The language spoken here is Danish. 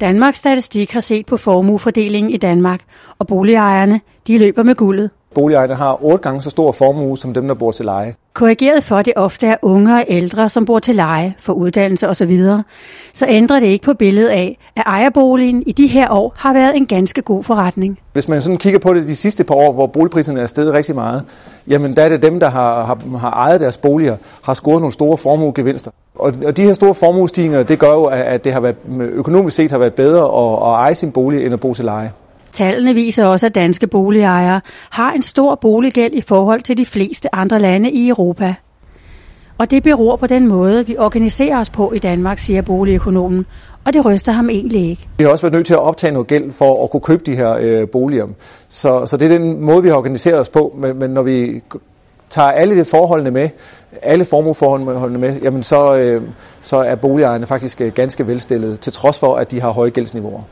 Danmarks Statistik har set på formuefordelingen i Danmark, og boligejerne de løber med guldet. Boligejerne har otte gange så stor formue som dem, der bor til leje. Korrigeret for, at det ofte er unge og ældre, som bor til leje for uddannelse osv., så ændrer det ikke på billedet af, at ejerboligen i de her år har været en ganske god forretning. Hvis man sådan kigger på det de sidste par år, hvor boligpriserne er steget rigtig meget, jamen der er det dem, der har, har, har ejet deres boliger, har scoret nogle store formuegevinster. Og, og de her store formuestigninger, det gør jo, at det har været, økonomisk set har været bedre at, at eje sin bolig, end at bo til leje. Tallene viser også, at danske boligejere har en stor boliggæld i forhold til de fleste andre lande i Europa. Og det beror på den måde, vi organiserer os på i Danmark, siger boligøkonomen, og det ryster ham egentlig ikke. Vi har også været nødt til at optage noget gæld for at kunne købe de her øh, boliger. Så, så det er den måde, vi har organiseret os på, men, men når vi tager alle de forholdene med, alle formueforholdene med, jamen så, øh, så er boligejerne faktisk øh, ganske velstillede, til trods for, at de har høje gældsniveauer.